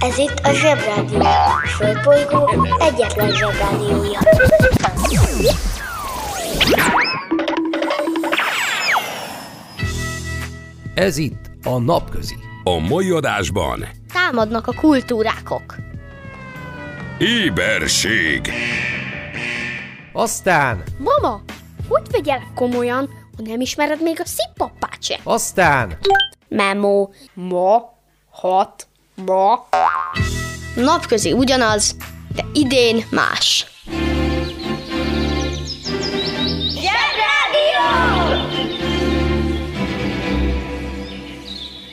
Ez itt a Zsebrádió. A Földbolygó egyetlen Zsebrádiója. Ez itt a napközi. A mai adásban Támadnak a kultúrákok. éberség, Aztán, Mama, hogy vegyelek komolyan, ha nem ismered még a szippappát se? aztán, Memo. Ma. Hat. Ma. Napközi ugyanaz, de idén más. Zsebrádió!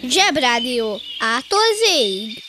Zsebrádió. Ától zéig.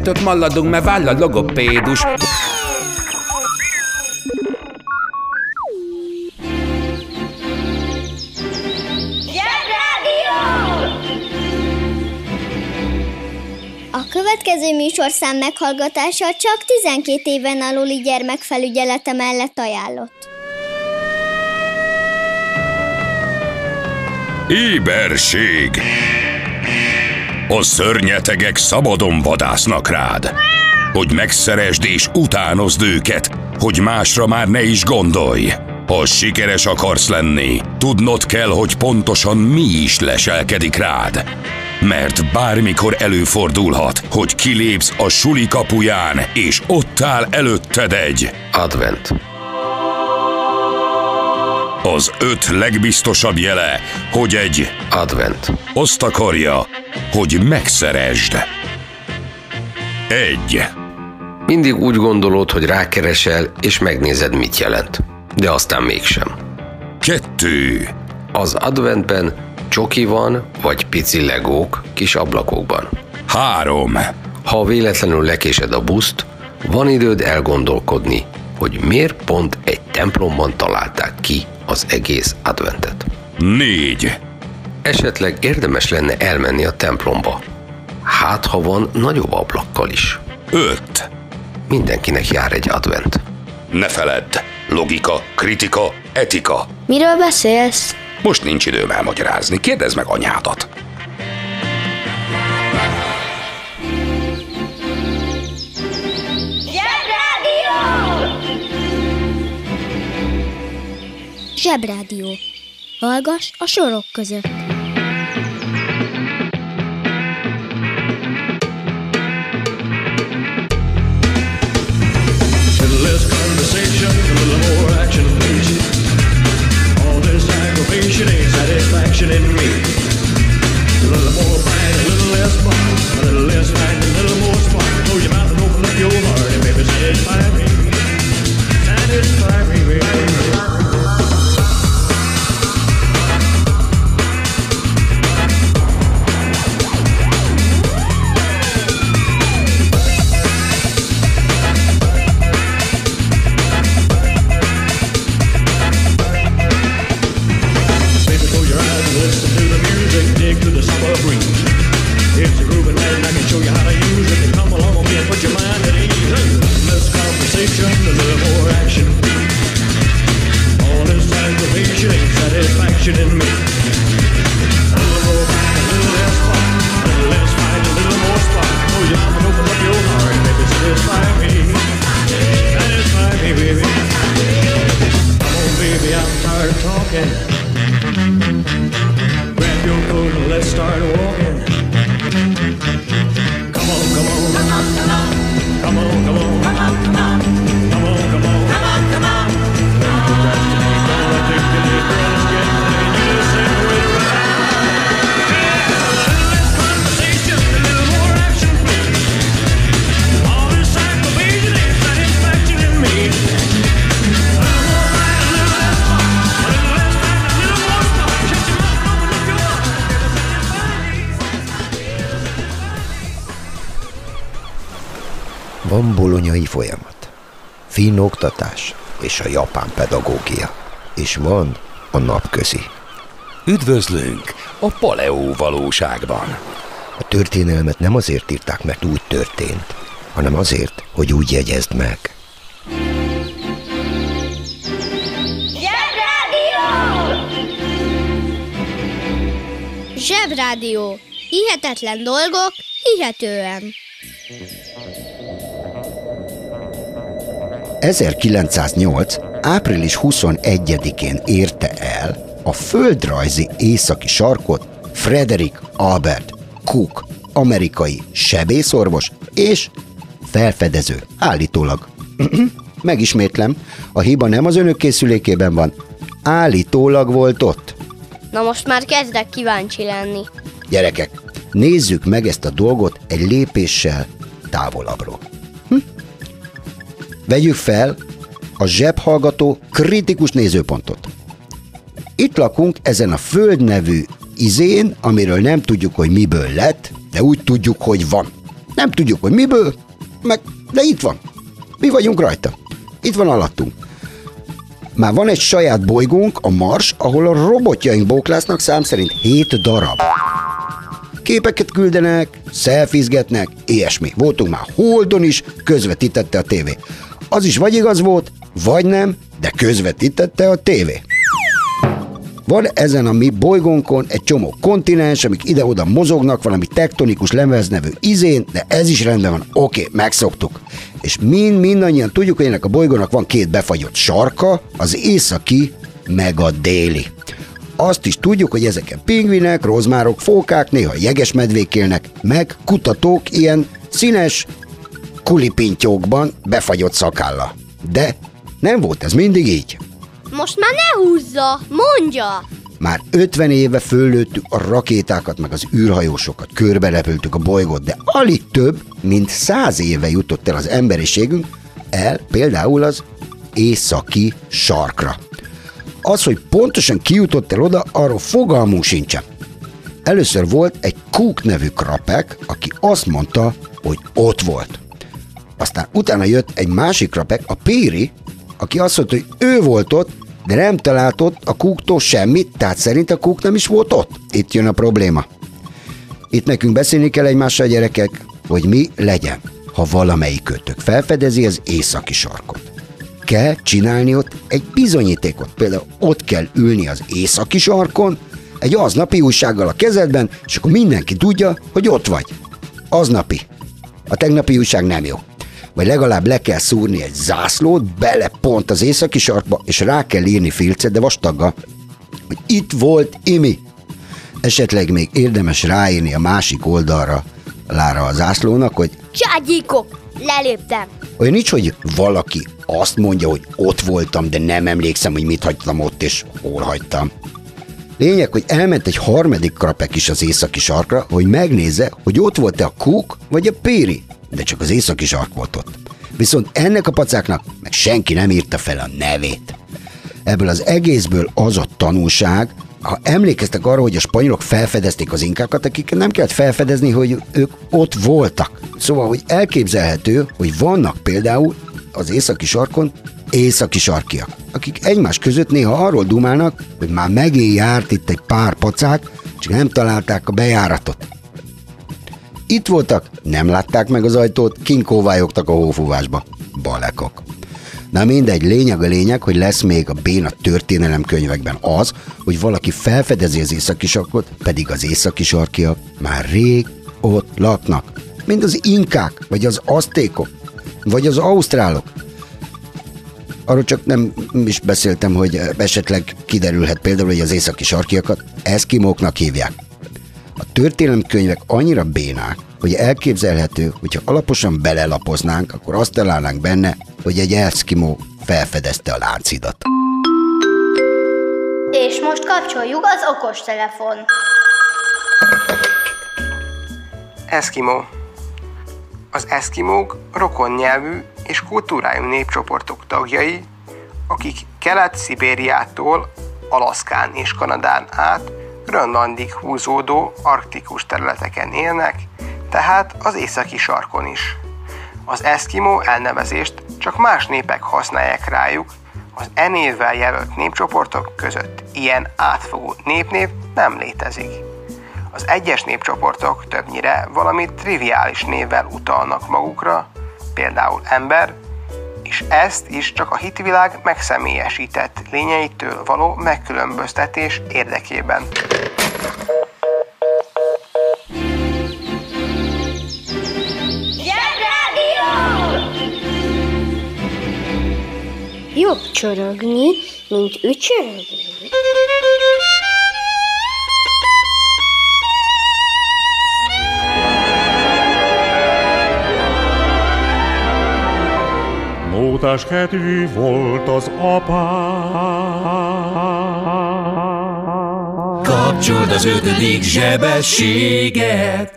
kettőt maladunk, mert váll a logopédus. Következő műsorszám meghallgatása csak 12 éven aluli gyermekfelügyelete mellett ajánlott. Éberség A szörnyetegek szabadon vadásznak rád. Hogy megszeresd és utánozd őket Hogy másra már ne is gondolj. Ha sikeres akarsz lenni Tudnod kell, hogy pontosan mi is leselkedik rád. Mert bármikor előfordulhat, hogy kilépsz a suli kapuján, és ott áll előtted egy Advent. Az öt legbiztosabb jele, hogy egy Advent. azt akarja, hogy megszeresd. Egy. Mindig úgy gondolod, hogy rákeresel, és megnézed, mit jelent. De aztán mégsem. Kettő. Az adventben csoki van, vagy pici legók kis ablakokban. Három. Ha véletlenül lekésed a buszt, van időd elgondolkodni, hogy miért pont egy templomban találták ki az egész adventet. Négy. Esetleg érdemes lenne elmenni a templomba. Hát, ha van nagyobb ablakkal is. Öt. Mindenkinek jár egy advent. Ne feledd. Logika, kritika, etika. Miről beszélsz? Most nincs időm elmagyarázni. Kérdezd meg anyádat. Zsebrádió. Hallgass a sorok között. less conversation, a little more action, please. All this aggravation ain't satisfaction in me. A little more fight, a little less fun, a little less fight, a little more spark. Close your mouth and open up your heart, and baby, satisfy me. Satisfy me, Van bolonyai folyamat, finn oktatás és a japán pedagógia. És van a napközi. Üdvözlünk a Paleó valóságban. A történelmet nem azért írták, mert úgy történt, hanem azért, hogy úgy jegyezd meg. Zsebrádió. Hihetetlen dolgok, hihetően. 1908. április 21-én érte el a földrajzi északi sarkot Frederick Albert Cook, amerikai sebészorvos és felfedező, állítólag. Megismétlem, a hiba nem az önök készülékében van, állítólag volt ott. Na most már kezdek kíváncsi lenni. Gyerekek, nézzük meg ezt a dolgot egy lépéssel távolabbról. Vegyük fel a zsebhallgató kritikus nézőpontot. Itt lakunk ezen a Föld nevű izén, amiről nem tudjuk, hogy miből lett, de úgy tudjuk, hogy van. Nem tudjuk, hogy miből, meg, de itt van. Mi vagyunk rajta. Itt van alattunk. Már van egy saját bolygónk, a Mars, ahol a robotjaink bóklásznak szám szerint 7 darab. Képeket küldenek, szelfizgetnek, ilyesmi. Voltunk már Holdon is, közvetítette a tévé. Az is vagy igaz volt, vagy nem, de közvetítette a tévé. Van ezen a mi bolygónkon egy csomó kontinens, amik ide-oda mozognak, valami tektonikus lemez nevű izén, de ez is rendben van, oké, megszoktuk. És mind, mindannyian tudjuk, hogy ennek a bolygónak van két befagyott sarka, az északi, meg a déli. Azt is tudjuk, hogy ezeken pingvinek, rozmárok, fókák, néha jegesmedvék élnek, meg kutatók ilyen színes kulipintyókban befagyott szakálla. De nem volt ez mindig így. Most már ne húzza, mondja! Már 50 éve föllőttük a rakétákat, meg az űrhajósokat, körberepültük a bolygót, de alig több, mint száz éve jutott el az emberiségünk el például az északi sarkra. Az, hogy pontosan kijutott el oda, arról fogalmunk sincsen. Először volt egy Cook nevű krapek, aki azt mondta, hogy ott volt. Aztán utána jött egy másik krapek, a Péri, aki azt mondta, hogy ő volt ott, de nem talált ott a kúktól semmit, tehát szerint a kúk nem is volt ott. Itt jön a probléma. Itt nekünk beszélni kell egymással, gyerekek, hogy mi legyen, ha valamelyik kötök felfedezi az északi sarkot. Kell csinálni ott egy bizonyítékot, például ott kell ülni az északi sarkon, egy aznapi újsággal a kezedben, és akkor mindenki tudja, hogy ott vagy. Aznapi. A tegnapi újság nem jó vagy legalább le kell szúrni egy zászlót, bele pont az északi sarkba, és rá kell írni filcet, de vastagga, hogy itt volt Imi. Esetleg még érdemes ráírni a másik oldalra lára a zászlónak, hogy Cságyíkok, leléptem. olyan nincs, hogy valaki azt mondja, hogy ott voltam, de nem emlékszem, hogy mit hagytam ott, és hol hagytam. Lényeg, hogy elment egy harmadik krapek is az északi sarkra, hogy megnézze, hogy ott volt-e a kuk vagy a péri de csak az északi sark volt ott. Viszont ennek a pacáknak meg senki nem írta fel a nevét. Ebből az egészből az a tanulság, ha emlékeztek arra, hogy a spanyolok felfedezték az inkákat, akik nem kellett felfedezni, hogy ők ott voltak. Szóval, hogy elképzelhető, hogy vannak például az északi sarkon északi sarkiak, akik egymás között néha arról dumálnak, hogy már megé járt itt egy pár pacák, csak nem találták a bejáratot. Itt voltak, nem látták meg az ajtót, kinkóvályogtak a hófúvásba. Balekok. Na mindegy, lényeg a lényeg, hogy lesz még a béna történelemkönyvekben az, hogy valaki felfedezi az északi sarkot, pedig az északi sarkiak már rég ott laknak. Mint az inkák, vagy az aztékok, vagy az ausztrálok. Arról csak nem is beszéltem, hogy esetleg kiderülhet például, hogy az északi sarkiakat eszkimóknak hívják. A történelemkönyvek annyira bénák, hogy elképzelhető, hogyha alaposan belelapoznánk, akkor azt találnánk benne, hogy egy eszkimó felfedezte a láncidat. És most kapcsoljuk az okostelefon. Eszkimó. Az eszkimók rokon nyelvű és kultúrájú népcsoportok tagjai, akik Kelet-Szibériától Alaszkán és Kanadán át Grönlandig húzódó arktikus területeken élnek, tehát az északi sarkon is. Az eszkimó elnevezést csak más népek használják rájuk, az e névvel jelölt népcsoportok között ilyen átfogó népnév nem létezik. Az egyes népcsoportok többnyire valami triviális névvel utalnak magukra, például ember, és ezt is csak a hitvilág megszemélyesített lényeitől való megkülönböztetés érdekében. Jobb csorogni, mint ücsörögni. Mótás kedvű volt az apá. Kapcsold az ötödik zsebességet.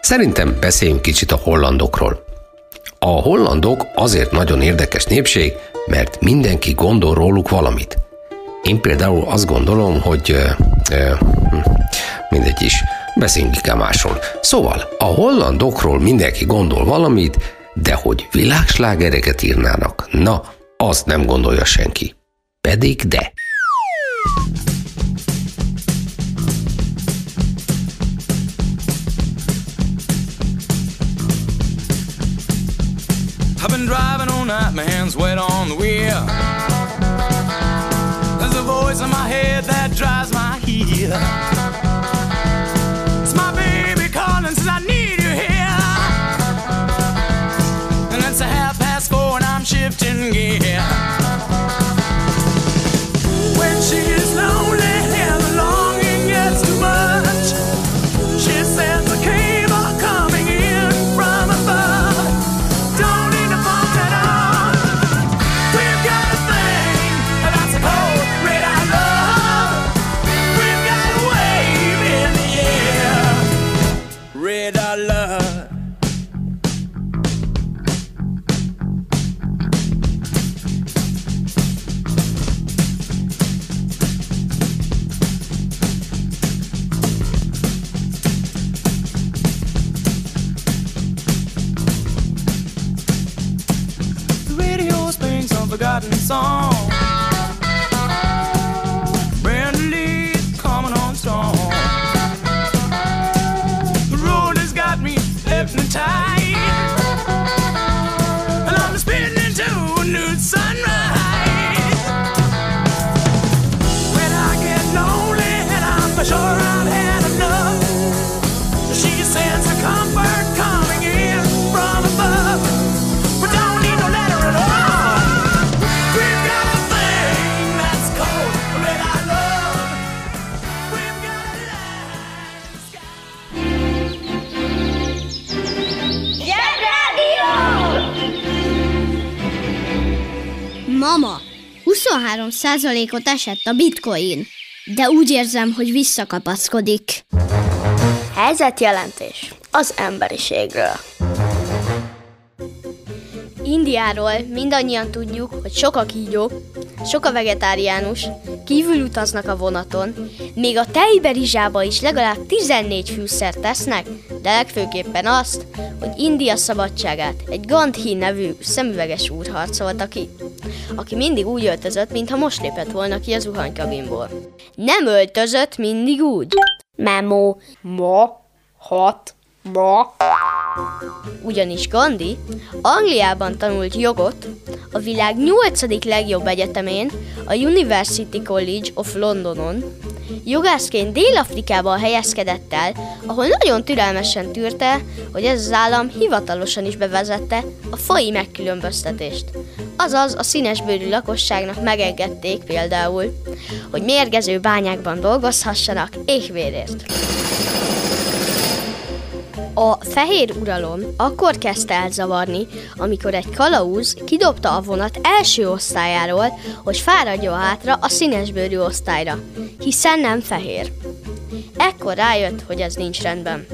Szerintem beszéljünk kicsit a hollandokról. A hollandok azért nagyon érdekes népség, mert mindenki gondol róluk valamit. Én például azt gondolom, hogy ö, ö, hm, mindegy is, beszéljünk inkább másról. Szóval a hollandokról mindenki gondol valamit, de hogy világslágereket írnának, na, azt nem gondolja senki. Pedig de. I've been driving all night, my hands wet on the wheel. There's a voice in my head that drives my heel. yeah. Forgotten song. 23%-ot esett a bitcoin, de úgy érzem, hogy visszakapaszkodik. Helyzetjelentés az emberiségről. Indiáról mindannyian tudjuk, hogy sok a kígyó, sok a vegetáriánus, kívül utaznak a vonaton, még a tejberizsába is legalább 14 fűszert tesznek, de legfőképpen azt, hogy India szabadságát egy Gandhi nevű szemüveges úr harcolta ki, aki mindig úgy öltözött, mintha most lépett volna ki az zuhanykabinból. Nem öltözött mindig úgy. Memo. Ma. Hat. Ma. Ugyanis Gandhi Angliában tanult jogot, a világ nyolcadik legjobb egyetemén, a University College of Londonon, jogászként Dél-Afrikában helyezkedett el, ahol nagyon türelmesen tűrte, hogy ez az állam hivatalosan is bevezette a fai megkülönböztetést. Azaz a színesbőrű lakosságnak megengedték például, hogy mérgező bányákban dolgozhassanak éhvérért. A fehér uralom akkor kezdte el amikor egy kalauz kidobta a vonat első osztályáról, hogy fáradjon hátra a színesbőrű osztályra, hiszen nem fehér. Ekkor rájött, hogy ez nincs rendben.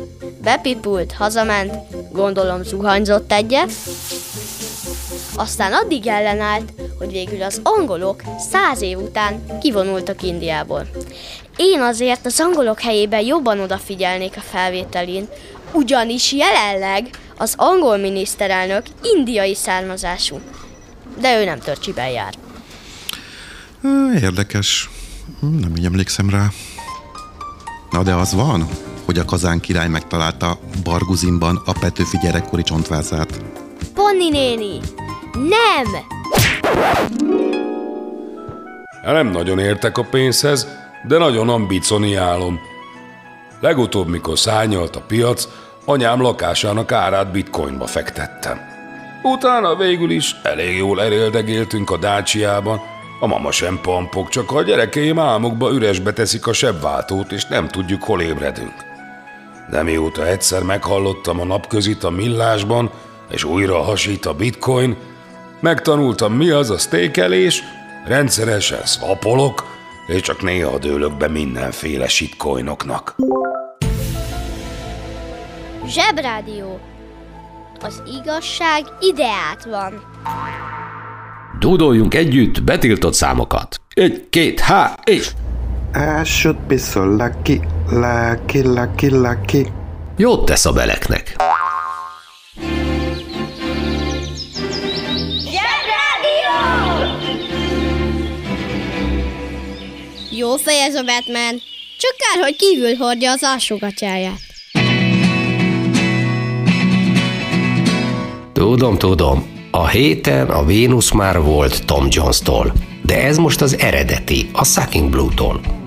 Bepipult, hazament, gondolom zuhanyzott egyet, aztán addig ellenállt, hogy végül az angolok száz év után kivonultak Indiából. Én azért az angolok helyében jobban odafigyelnék a felvételin, ugyanis jelenleg Az angol miniszterelnök indiai származású. De ő nem törcsiben jár. Érdekes. Hm, Nem így emlékszem rá. Na de az van, hogy a kazán király megtalálta Barguzinban a Petőfi gyerekkori csontvázát. Ponni néni! Nem! Nem nagyon értek a pénzhez, de nagyon ambicioniálom. Legutóbb, mikor szárnyalt a piac, anyám lakásának árát bitcoinba fektettem. Utána végül is elég jól eléldegéltünk a dácsiában, a mama sem pampok, csak a gyerekeim álmukba üresbe teszik a sebváltót, és nem tudjuk, hol ébredünk. De mióta egyszer meghallottam a napközit a millásban, és újra hasít a bitcoin, megtanultam mi az a stékelés, rendszeresen szvapolok, és csak néha dőlök be mindenféle shitcoinoknak. Zsebrádió. Az igazság ideát van. Dúdoljunk együtt betiltott számokat. Egy, két, há, és... I should be so lucky, lucky, lucky, lucky. Jót tesz a beleknek. Jó fej ez a Batman. Csak kár, hogy kívül hordja az alsógatyáját. Tudom, tudom. A héten a Vénusz már volt Tom Jones-tól, de ez most az eredeti, a Sucking Blue-tól.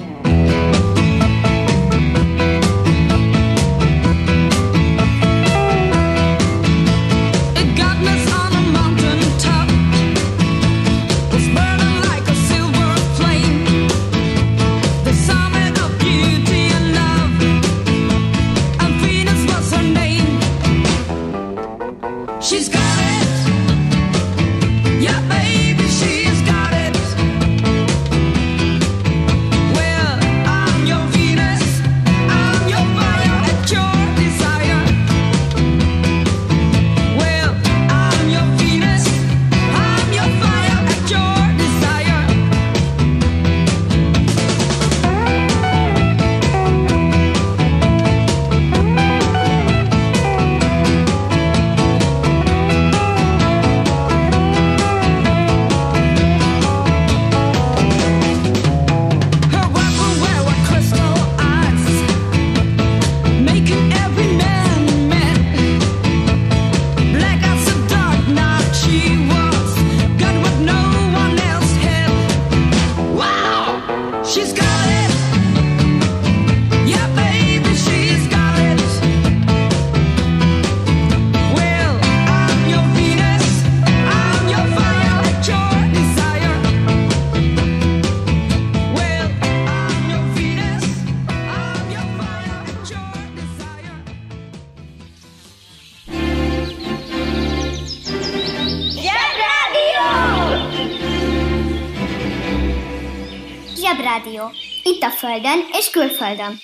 Zsebrádió. Itt a Földön és külföldön.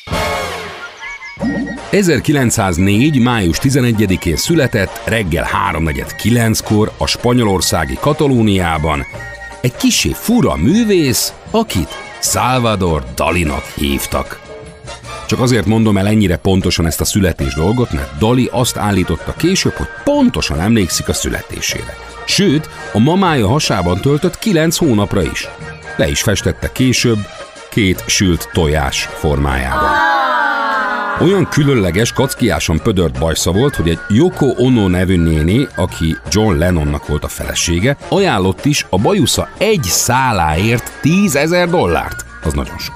1904. május 11-én született reggel 3.49-kor a spanyolországi Katalóniában egy kisé fura művész, akit Salvador Dalinak hívtak. Csak azért mondom el ennyire pontosan ezt a születés dolgot, mert Dali azt állította később, hogy pontosan emlékszik a születésére. Sőt, a mamája hasában töltött 9 hónapra is. Le is festette később két sült tojás formájában. Olyan különleges, kackiásan pödört bajsza volt, hogy egy Yoko Ono nevű néni, aki John Lennonnak volt a felesége, ajánlott is a bajusza egy száláért 10 ezer dollárt. Az nagyon sok.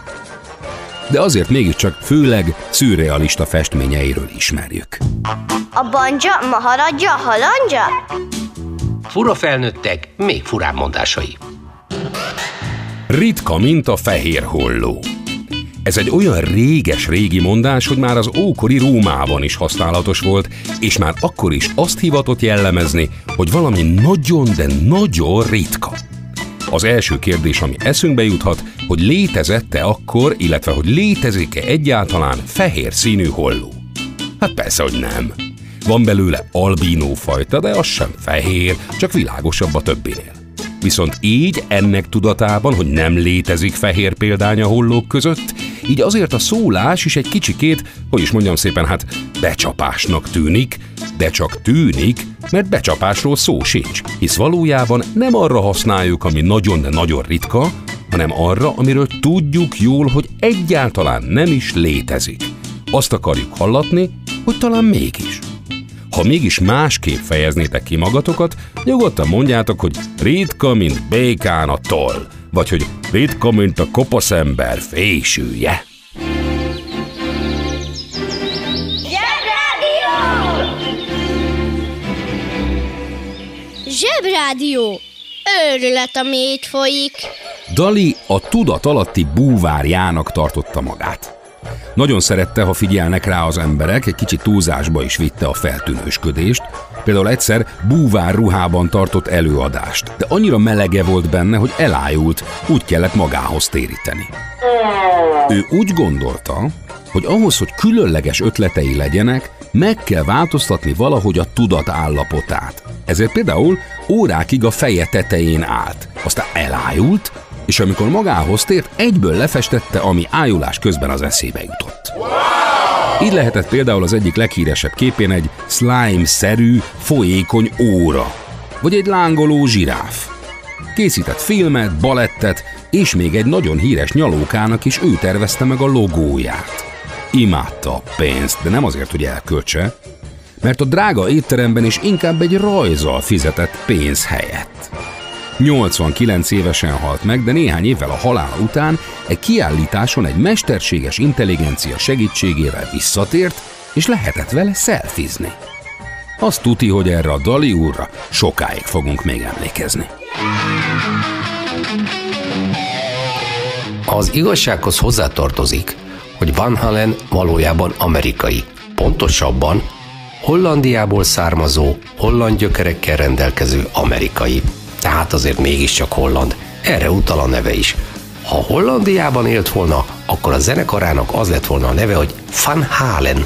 De azért mégiscsak főleg szürrealista festményeiről ismerjük. A banja, maharadja, halandja? Fura felnőttek, még furább mondásai. Ritka, mint a fehér holló. Ez egy olyan réges-régi mondás, hogy már az ókori Rómában is használatos volt, és már akkor is azt hivatott jellemezni, hogy valami nagyon, de nagyon ritka. Az első kérdés, ami eszünkbe juthat, hogy létezette akkor, illetve hogy létezik-e egyáltalán fehér színű holló. Hát persze, hogy nem. Van belőle albínó fajta, de az sem fehér, csak világosabb a többinél. Viszont így ennek tudatában, hogy nem létezik fehér példány a hollók között, így azért a szólás is egy kicsikét, hogy is mondjam szépen, hát becsapásnak tűnik, de csak tűnik, mert becsapásról szó sincs, hisz valójában nem arra használjuk, ami nagyon, de nagyon ritka, hanem arra, amiről tudjuk jól, hogy egyáltalán nem is létezik. Azt akarjuk hallatni, hogy talán mégis. Ha mégis másképp fejeznétek ki magatokat, nyugodtan mondjátok, hogy ritka, mint békán a toll, vagy hogy ritka, mint a kopasz ember fésűje. Zsebrádió! Őrület, ami itt folyik. Dali a tudat alatti búvárjának tartotta magát. Nagyon szerette, ha figyelnek rá az emberek, egy kicsit túlzásba is vitte a feltűnősködést. Például egyszer búvár ruhában tartott előadást, de annyira melege volt benne, hogy elájult, úgy kellett magához téríteni. Ő úgy gondolta, hogy ahhoz, hogy különleges ötletei legyenek, meg kell változtatni valahogy a tudat állapotát. Ezért például órákig a feje tetején állt, aztán elájult, és amikor magához tért, egyből lefestette, ami ájulás közben az eszébe jutott. Így lehetett például az egyik leghíresebb képén egy slime-szerű, folyékony óra, vagy egy lángoló zsiráf. Készített filmet, balettet, és még egy nagyon híres nyalókának is ő tervezte meg a logóját. Imádta a pénzt, de nem azért, hogy elköltse, mert a drága étteremben is inkább egy rajzal fizetett pénz helyett. 89 évesen halt meg, de néhány évvel a halála után egy kiállításon egy mesterséges intelligencia segítségével visszatért, és lehetett vele szelfizni. Azt tuti, hogy erre a Dali úrra sokáig fogunk még emlékezni. Az igazsághoz hozzátartozik, hogy Van Halen valójában amerikai. Pontosabban Hollandiából származó, holland gyökerekkel rendelkező amerikai. Tehát azért mégiscsak holland. Erre utal a neve is. Ha Hollandiában élt volna, akkor a zenekarának az lett volna a neve, hogy Van Halen.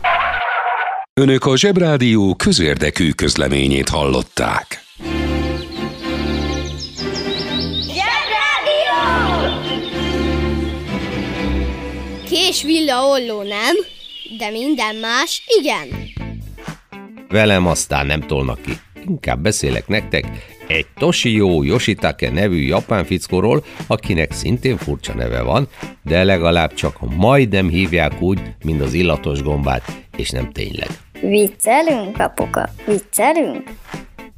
Önök a Zsebrádió közérdekű közleményét hallották. Kés villa olló nem, de minden más igen. Velem aztán nem tolnak ki. Inkább beszélek nektek egy Toshio Yoshitake nevű japán fickóról, akinek szintén furcsa neve van, de legalább csak majdnem hívják úgy, mint az illatos gombát, és nem tényleg. Viccelünk, apuka, viccelünk?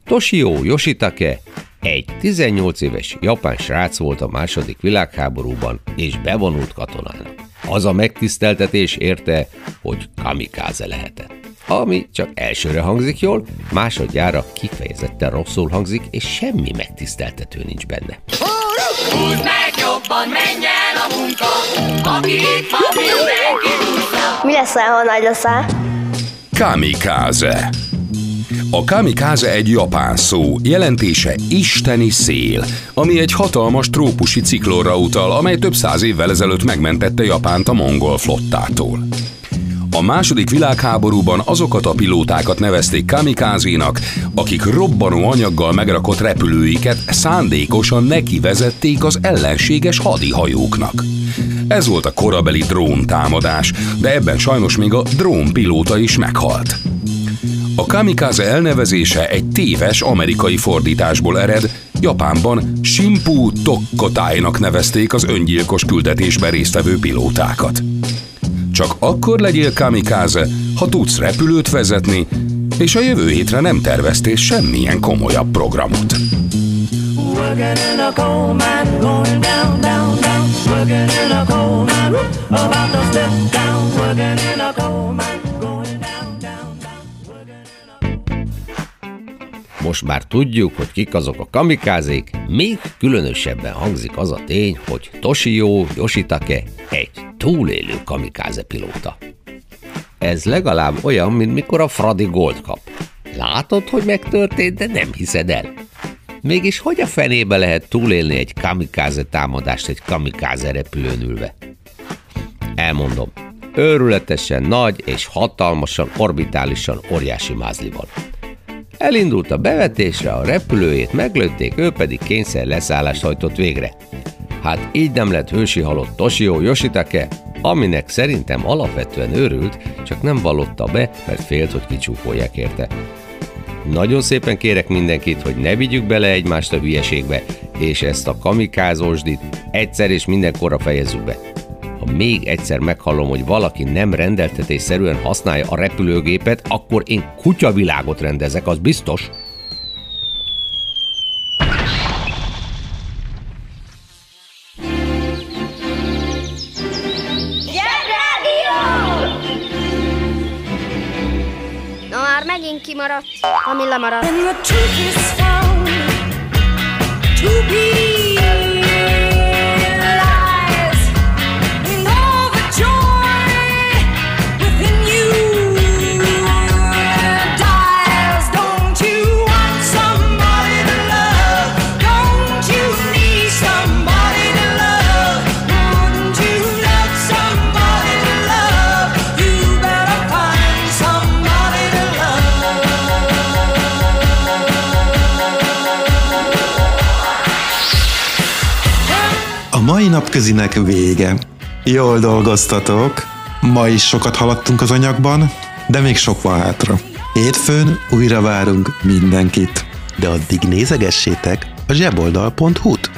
Toshio Yoshitake egy 18 éves japán srác volt a második világháborúban, és bevonult katonának. Az a megtiszteltetés érte, hogy kamikáze lehetett. Ami csak elsőre hangzik jól, másodjára kifejezetten rosszul hangzik, és semmi megtiszteltető nincs benne. Húzd meg jobban, menj el a munka, aki itt van, mindenki húzza. Mi leszel, ha nagy leszel? Kamikaze. A kamikaze egy japán szó, jelentése isteni szél, ami egy hatalmas trópusi ciklonra utal, amely több száz évvel ezelőtt megmentette Japánt a mongol flottától. A második világháborúban azokat a pilótákat nevezték kamikázénak, akik robbanó anyaggal megrakott repülőiket szándékosan nekivezették az ellenséges hadihajóknak. Ez volt a korabeli drón támadás, de ebben sajnos még a drónpilóta is meghalt. A kamikaze elnevezése egy téves amerikai fordításból ered, Japánban Shimpu Tokkotájnak nevezték az öngyilkos küldetésben résztvevő pilótákat. Csak akkor legyél kamikaze, ha tudsz repülőt vezetni, és a jövő hétre nem terveztél semmilyen komolyabb programot. Working in a coal mine, going down, down, down. Working in a coal mine, about to step down. Working in a coal mine, Most már tudjuk, hogy kik azok a kamikázék, még különösebben hangzik az a tény, hogy Toshio Yoshitake egy túlélő kamikáze pilóta. Ez legalább olyan, mint mikor a Fradi Gold kap. Látod, hogy megtörtént, de nem hiszed el. Mégis hogy a fenébe lehet túlélni egy kamikáze támadást egy kamikáze repülőn ülve? Elmondom, őrületesen nagy és hatalmasan, orbitálisan óriási mázlival. Elindult a bevetésre, a repülőjét meglőtték, ő pedig kényszer leszállást hajtott végre. Hát így nem lett hősi halott Toshio Yoshitake, aminek szerintem alapvetően őrült, csak nem vallotta be, mert félt, hogy kicsúfolják érte. Nagyon szépen kérek mindenkit, hogy ne vigyük bele egymást a hülyeségbe, és ezt a kamikázósdit egyszer és mindenkorra fejezzük be. Ha még egyszer meghallom, hogy valaki nem rendeltetésszerűen használja a repülőgépet, akkor én kutyavilágot rendezek, az biztos. Megint kimaradt, ami lemaradt. When the truth is found to be napközinek vége. Jól dolgoztatok. Ma is sokat haladtunk az anyagban, de még sok van hátra. Hétfőn újra várunk mindenkit. De addig nézegessétek a zseboldal.hu-t.